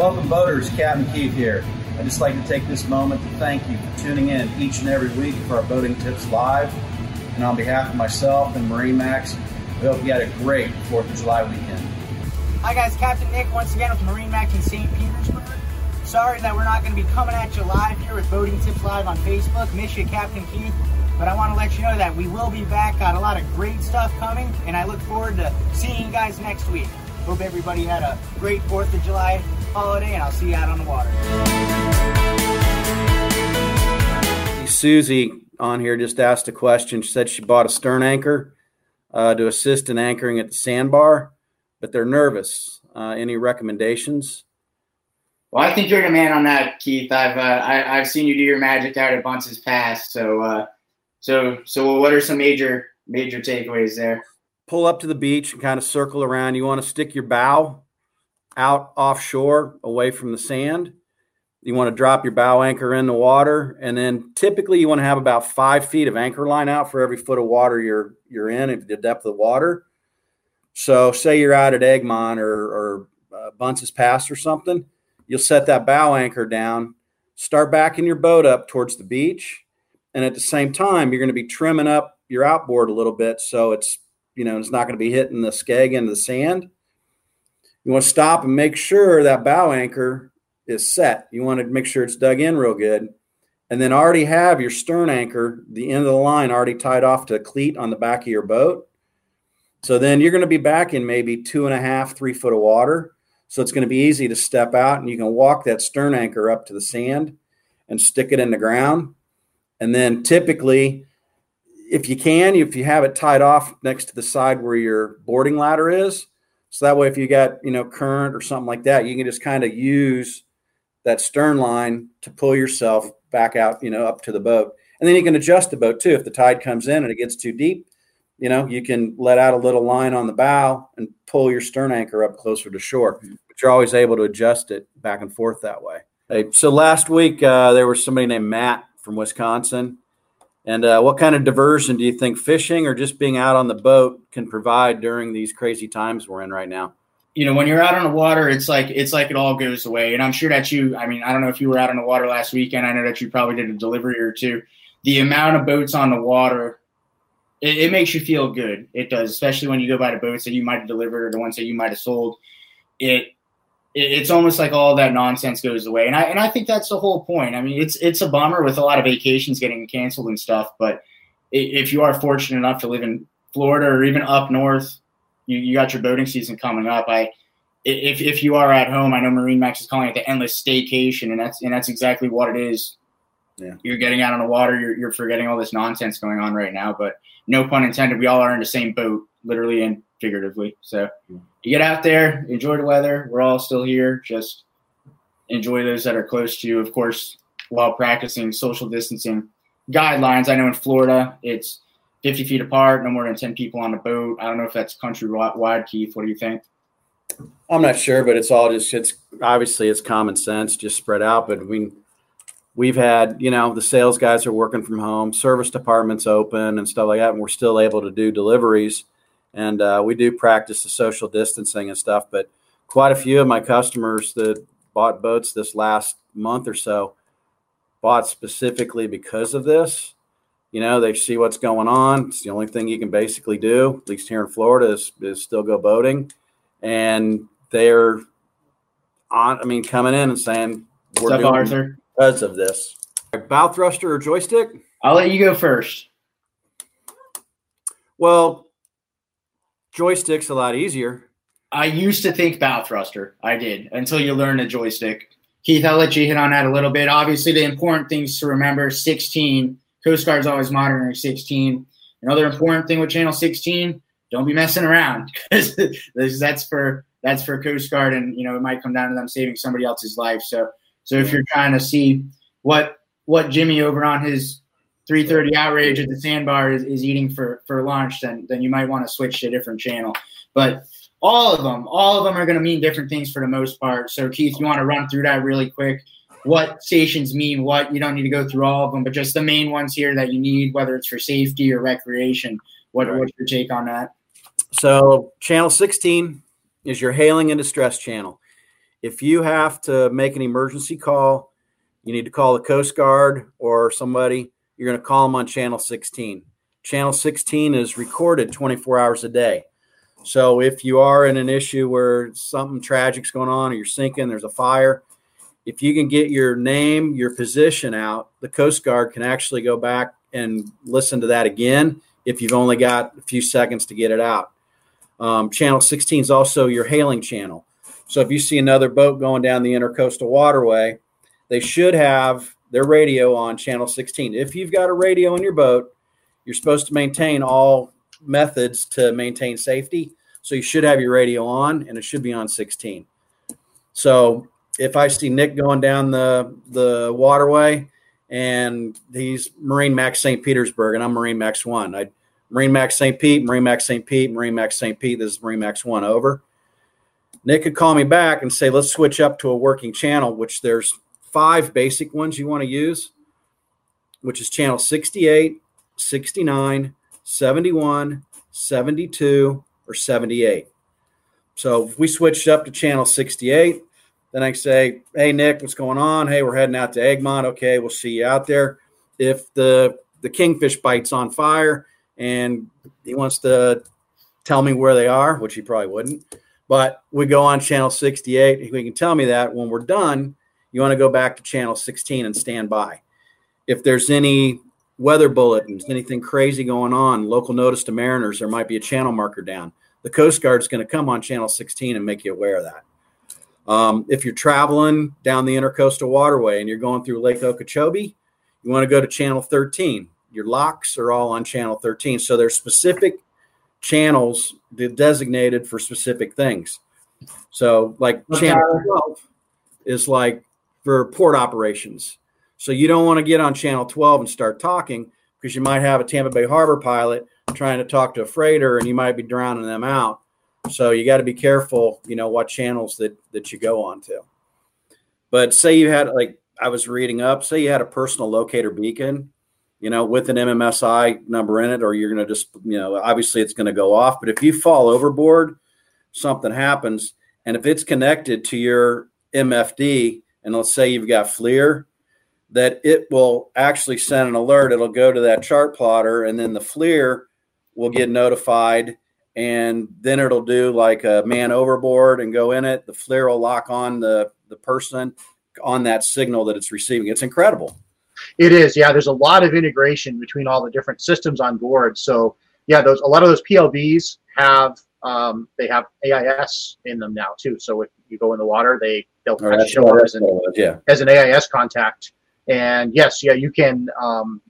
Welcome, boaters. Captain Keith here. I'd just like to take this moment to thank you for tuning in each and every week for our Boating Tips Live. And on behalf of myself and Marine Max, we hope you had a great 4th of July weekend. Hi, guys. Captain Nick once again with Marine Max in St. Petersburg. Sorry that we're not going to be coming at you live here with Boating Tips Live on Facebook. Miss you, Captain Keith. But I want to let you know that we will be back. Got a lot of great stuff coming, and I look forward to seeing you guys next week. Hope everybody had a great 4th of July holiday, and I'll see you out on the water. Susie on here just asked a question. She said she bought a stern anchor uh, to assist in anchoring at the sandbar, but they're nervous. Uh, any recommendations? Well, I think you're the man on that, Keith. I've uh, I, have seen you do your magic out at Bunce's Pass. So, uh, so, so, what are some major major takeaways there? Pull up to the beach and kind of circle around. You want to stick your bow out offshore, away from the sand. You want to drop your bow anchor in the water, and then typically you want to have about five feet of anchor line out for every foot of water you're you're in, if the depth of the water. So, say you're out at Egmont or, or uh, Bunce's Pass or something you'll set that bow anchor down, start backing your boat up towards the beach, and at the same time, you're going to be trimming up your outboard a little bit so it's you know it's not going to be hitting the skeg into the sand. You want to stop and make sure that bow anchor is set. You want to make sure it's dug in real good. And then already have your stern anchor, the end of the line already tied off to a cleat on the back of your boat. So then you're going to be back in maybe two and a half, three foot of water. So it's going to be easy to step out and you can walk that stern anchor up to the sand and stick it in the ground. And then typically, if you can, if you have it tied off next to the side where your boarding ladder is, so that way if you got, you know, current or something like that, you can just kind of use that stern line to pull yourself back out, you know, up to the boat. And then you can adjust the boat too. If the tide comes in and it gets too deep, you know, you can let out a little line on the bow and pull your stern anchor up closer to shore. But you're always able to adjust it back and forth that way. Hey, so last week uh, there was somebody named Matt from Wisconsin. And uh, what kind of diversion do you think fishing or just being out on the boat can provide during these crazy times we're in right now? You know, when you're out on the water, it's like it's like it all goes away. And I'm sure that you, I mean, I don't know if you were out on the water last weekend. I know that you probably did a delivery or two. The amount of boats on the water it, it, makes you feel good. It does, especially when you go by the boats that you might have delivered or the ones that you might have sold. It, it's almost like all that nonsense goes away, and I and I think that's the whole point. I mean, it's it's a bummer with a lot of vacations getting canceled and stuff, but if you are fortunate enough to live in Florida or even up north, you, you got your boating season coming up. I if if you are at home, I know Marine Max is calling it the endless staycation, and that's and that's exactly what it is. Yeah. You're getting out on the water, you're, you're forgetting all this nonsense going on right now, but no pun intended, we all are in the same boat, literally and figuratively. So you get out there, enjoy the weather. We're all still here. Just enjoy those that are close to you, of course, while practicing social distancing guidelines. I know in Florida, it's 50 feet apart, no more than 10 people on the boat. I don't know if that's countrywide, Keith. What do you think? I'm not sure, but it's all just, it's obviously it's common sense, just spread out. But I mean, we've had you know the sales guys are working from home service departments open and stuff like that and we're still able to do deliveries. And uh, we do practice the social distancing and stuff but quite a few of my customers that bought boats this last month or so bought specifically because of this. You know they see what's going on. It's the only thing you can basically do at least here in florida is, is still go boating. And they're on i mean coming in and saying we're What's up, Arthur? Because of this. Bow thruster or joystick? I'll let you go first. Well, joystick's a lot easier. I used to think bow thruster. I did until you learn the joystick. Keith, I'll let you hit on that a little bit. Obviously, the important things to remember 16. Coast Guard's always monitoring 16. Another important thing with channel 16, don't be messing around because that's for that's for Coast Guard, and you know it might come down to them saving somebody else's life. So so if you're trying to see what what Jimmy over on his 3:30 outrage at the sandbar is, is eating for for lunch, then then you might want to switch to a different channel. But all of them, all of them are going to mean different things for the most part. So Keith, you want to run through that really quick? What stations mean what? You don't need to go through all of them, but just the main ones here that you need, whether it's for safety or recreation. What, right. What's your take on that? So channel 16 is your hailing and distress channel If you have to make an emergency call, you need to call the Coast Guard or somebody. You're going to call them on channel 16. Channel 16 is recorded 24 hours a day. So if you are in an issue where something tragic's going on or you're sinking, there's a fire, if you can get your name, your position out, the Coast Guard can actually go back and listen to that again if you've only got a few seconds to get it out. Um, channel 16 is also your hailing channel. So if you see another boat going down the intercoastal waterway, they should have their radio on channel 16. If you've got a radio in your boat, you're supposed to maintain all methods to maintain safety. So you should have your radio on and it should be on 16. So if I see Nick going down the the waterway and he's Marine Max St. Petersburg and I'm Marine Max One, I Marine Max St. Pete, Marine Max St. Pete, Marine Max St. Pete. This is Marine Max One. Over. Nick could call me back and say, let's switch up to a working channel, which there's five basic ones you want to use, which is channel 68, 69, 71, 72, or 78. So if we switched up to channel 68, then I say, hey, Nick, what's going on? Hey, we're heading out to Egmont. Okay, we'll see you out there. If the, the kingfish bite's on fire and he wants to tell me where they are, which he probably wouldn't, but we go on channel 68. He can tell me that when we're done, you want to go back to channel 16 and stand by. If there's any weather bulletins, anything crazy going on, local notice to mariners, there might be a channel marker down. The Coast Guard is going to come on channel 16 and make you aware of that. Um, if you're traveling down the intercoastal waterway and you're going through Lake Okeechobee, you want to go to channel 13. Your locks are all on channel 13. So there's specific channels designated for specific things. So, like okay. channel 12 is like for port operations. So you don't want to get on channel 12 and start talking because you might have a Tampa Bay Harbor pilot trying to talk to a freighter and you might be drowning them out. So you got to be careful, you know, what channels that that you go on to. But say you had like I was reading up, say you had a personal locator beacon, you know, with an MMSI number in it, or you're going to just, you know, obviously it's going to go off. But if you fall overboard, something happens, and if it's connected to your MFD, and let's say you've got FLIR, that it will actually send an alert. It'll go to that chart plotter, and then the FLIR will get notified, and then it'll do like a man overboard and go in it. The FLIR will lock on the the person on that signal that it's receiving. It's incredible. It is, yeah. There's a lot of integration between all the different systems on board. So yeah, those a lot of those PLBs have um, they have AIS in them now too. So if you go in the water, they they'll oh, kind of show up as an yeah. as an AIS contact. And yes, yeah, you can um,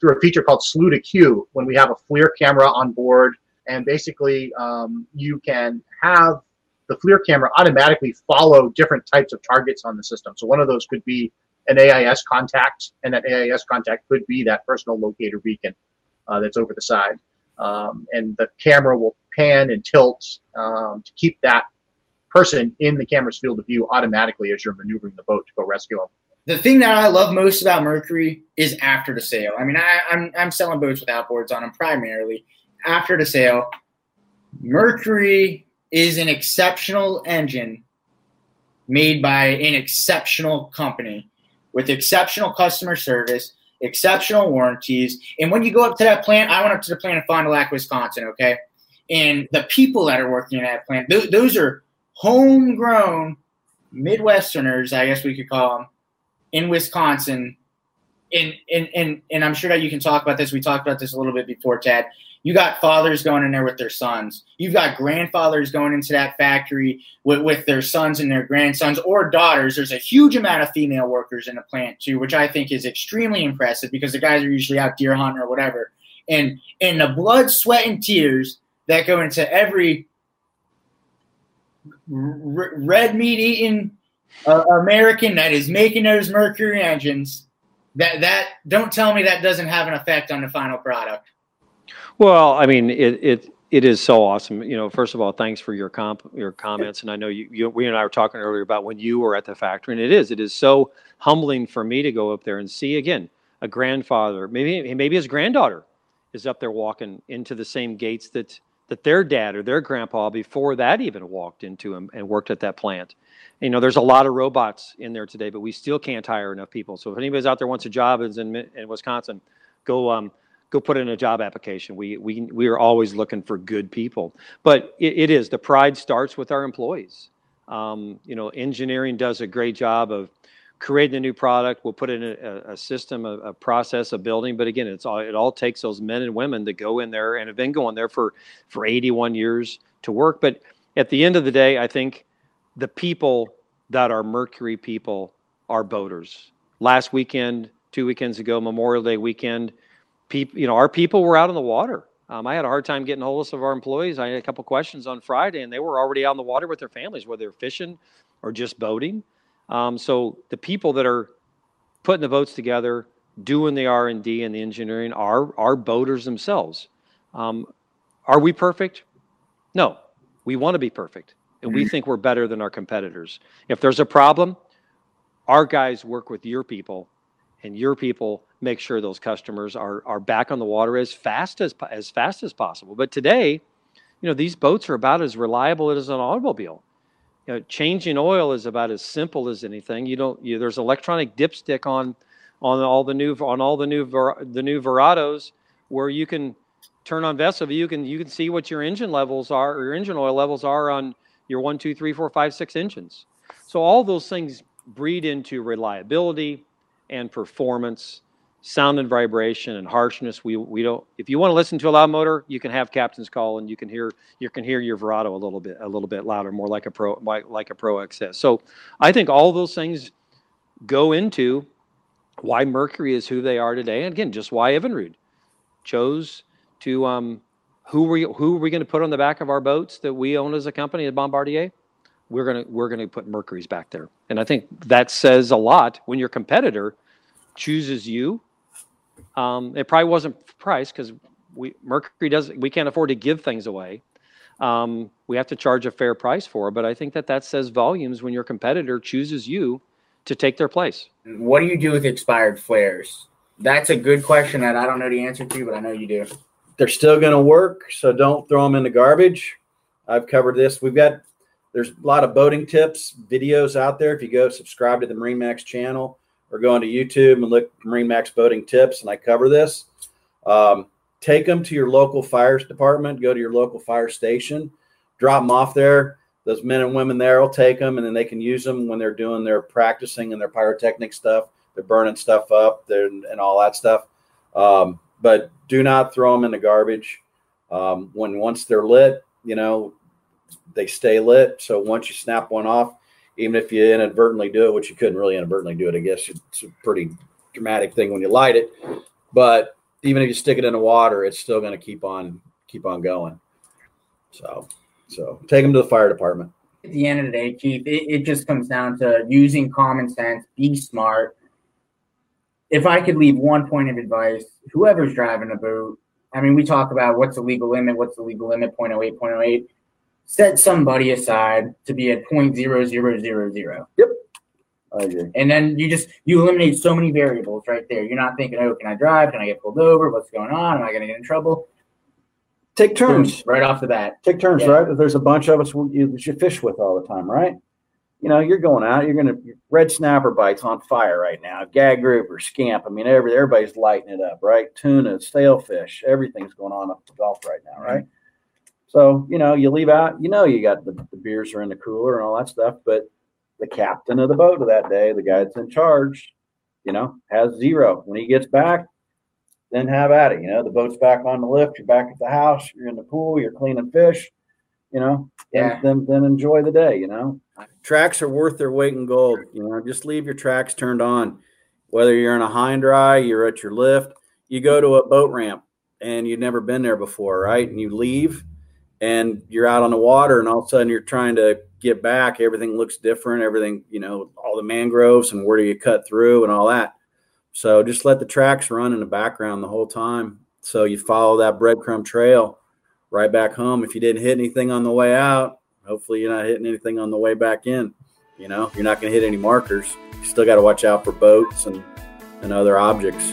through a feature called slew to cue when we have a FLIR camera on board, and basically um, you can have the FLIR camera automatically follow different types of targets on the system. So one of those could be an AIS contact, and that AIS contact could be that personal locator beacon uh, that's over the side. Um, and the camera will pan and tilt um, to keep that person in the camera's field of view automatically as you're maneuvering the boat to go rescue them. The thing that I love most about Mercury is after the sale. I mean, I, I'm I'm selling boats with outboards on them primarily. After the sale, Mercury is an exceptional engine made by an exceptional company with exceptional customer service, exceptional warranties. And when you go up to that plant, I went up to the plant in Fond du Lac, Wisconsin, okay? And the people that are working in that plant, th- those are homegrown Midwesterners, I guess we could call them, in Wisconsin. And, and, and, and I'm sure that you can talk about this. We talked about this a little bit before, Tad. You got fathers going in there with their sons. You've got grandfathers going into that factory with, with their sons and their grandsons or daughters. There's a huge amount of female workers in the plant too, which I think is extremely impressive because the guys are usually out deer hunting or whatever. And and the blood, sweat, and tears that go into every r- red meat eating uh, American that is making those Mercury engines. That that don't tell me that doesn't have an effect on the final product. Well, I mean, it it it is so awesome. You know, first of all, thanks for your comp your comments, and I know you, you we and I were talking earlier about when you were at the factory, and it is it is so humbling for me to go up there and see again a grandfather, maybe maybe his granddaughter is up there walking into the same gates that that their dad or their grandpa before that even walked into and, and worked at that plant. You know, there's a lot of robots in there today, but we still can't hire enough people. So if anybody's out there wants a job in, in Wisconsin, go um, go put in a job application. We we we are always looking for good people. But it, it is the pride starts with our employees. Um, you know, engineering does a great job of creating a new product. We'll put in a, a system, a, a, process, a building. But again, it's all it all takes those men and women to go in there and have been going there for for 81 years to work. But at the end of the day, I think the people that are Mercury people are boaters. Last weekend, two weekends ago, Memorial Day weekend, people, you know, our people were out on the water. Um, I had a hard time getting hold of some of our employees. I had a couple questions on Friday, and they were already out on the water with their families, whether they're fishing or just boating. Um, so the people that are putting the boats together, doing the R and D and the engineering are are boaters themselves. Um, are we perfect? No, we want to be perfect, and we mm-hmm. think we're better than our competitors. If there's a problem, our guys work with your people, and your people make sure those customers are are back on the water as fast as as fast as possible. But today, you know, these boats are about as reliable as an automobile you know, changing oil is about as simple as anything. You don't. You, there's electronic dipstick on on all the new on all the new the new Verados where you can turn on VesselView. You can you can see what your engine levels are or your engine oil levels are on your one, two, three, four, five, six engines. So all those things breed into reliability and performance sound and vibration and harshness. We we don't. If you want to listen to a loud motor, you can have captain's call, and you can hear you can hear your Verado a little bit a little bit louder, more like a pro like a Pro XS. So I think all those things go into why Mercury is who they are today, and again, just why Evinrude chose to. Um, who you, who are we going to put on the back of our boats that we own as a company at Bombardier? We're gonna we're gonna put Mercury's back there, and I think that says a lot when your competitor chooses you um, it probably wasn't price because we Mercury doesn't. We can't afford to give things away. Um, we have to charge a fair price for it. But I think that that says volumes when your competitor chooses you to take their place. What do you do with expired flares? That's a good question that I don't know the answer to, but I know you do. They're still going to work, so don't throw them in the garbage. I've covered this. We've got there's a lot of boating tips videos out there. If you go subscribe to the Marine Max channel, or go into YouTube and look Marine Max boating tips, and I cover this. Um, take them to your local fire department. Go to your local fire station, drop them off there. Those men and women there will take them, and then they can use them when they're doing their practicing and their pyrotechnic stuff. They're burning stuff up and all that stuff. Um, but do not throw them in the garbage. Um, when once they're lit, you know, they stay lit. So once you snap one off, even if you inadvertently do it, which you couldn't really inadvertently do it, I guess it's a pretty dramatic thing when you light it. But even if you stick it in the water, it's still going to keep on keep on going. So, so take them to the fire department. At the end of the day, Keith, it, it just comes down to using common sense, be smart. If I could leave one point of advice, whoever's driving a boat, I mean, we talk about what's the legal limit, what's the legal limit, 0.08, 0.08 set somebody aside to be at point zero zero zero zero. Yep. I agree. And then you just you eliminate so many variables right there. You're not thinking, oh, can I drive? Can I get pulled over? What's going on? Am I going to get in trouble? Take turns right off the bat. Take turns, yeah. right? If there's a bunch of us you, you fish with all the time, right? You know, you're going out. You're going to red snapper bites on fire right now. Gag grouper, scamp. I mean, every, everybody's lighting it up, right? Tuna, sailfish, everything's going on up the Gulf right now, right? Mm-hmm so, you know, you leave out, you know, you got the, the beers are in the cooler and all that stuff, but the captain of the boat of that day, the guy that's in charge, you know, has zero. When he gets back, then have at it. You know, the boat's back on the lift, you're back at the house, you're in the pool, you're cleaning fish, you know, yeah. then, then enjoy the day, you know. Tracks are worth their weight in gold. You know, just leave your tracks turned on. Whether you're in a high and dry, you're at your lift, you go to a boat ramp and you've never been there before, right? And you leave and you're out on the water and all of a sudden you're trying to get back everything looks different everything you know all the mangroves and where do you cut through and all that. So just let the tracks run in the background the whole time. So you follow that breadcrumb trail right back home. If you didn't hit anything on the way out hopefully you're not hitting anything on the way back in you know you're not going to hit any markers. You still got to watch out for boats and and other objects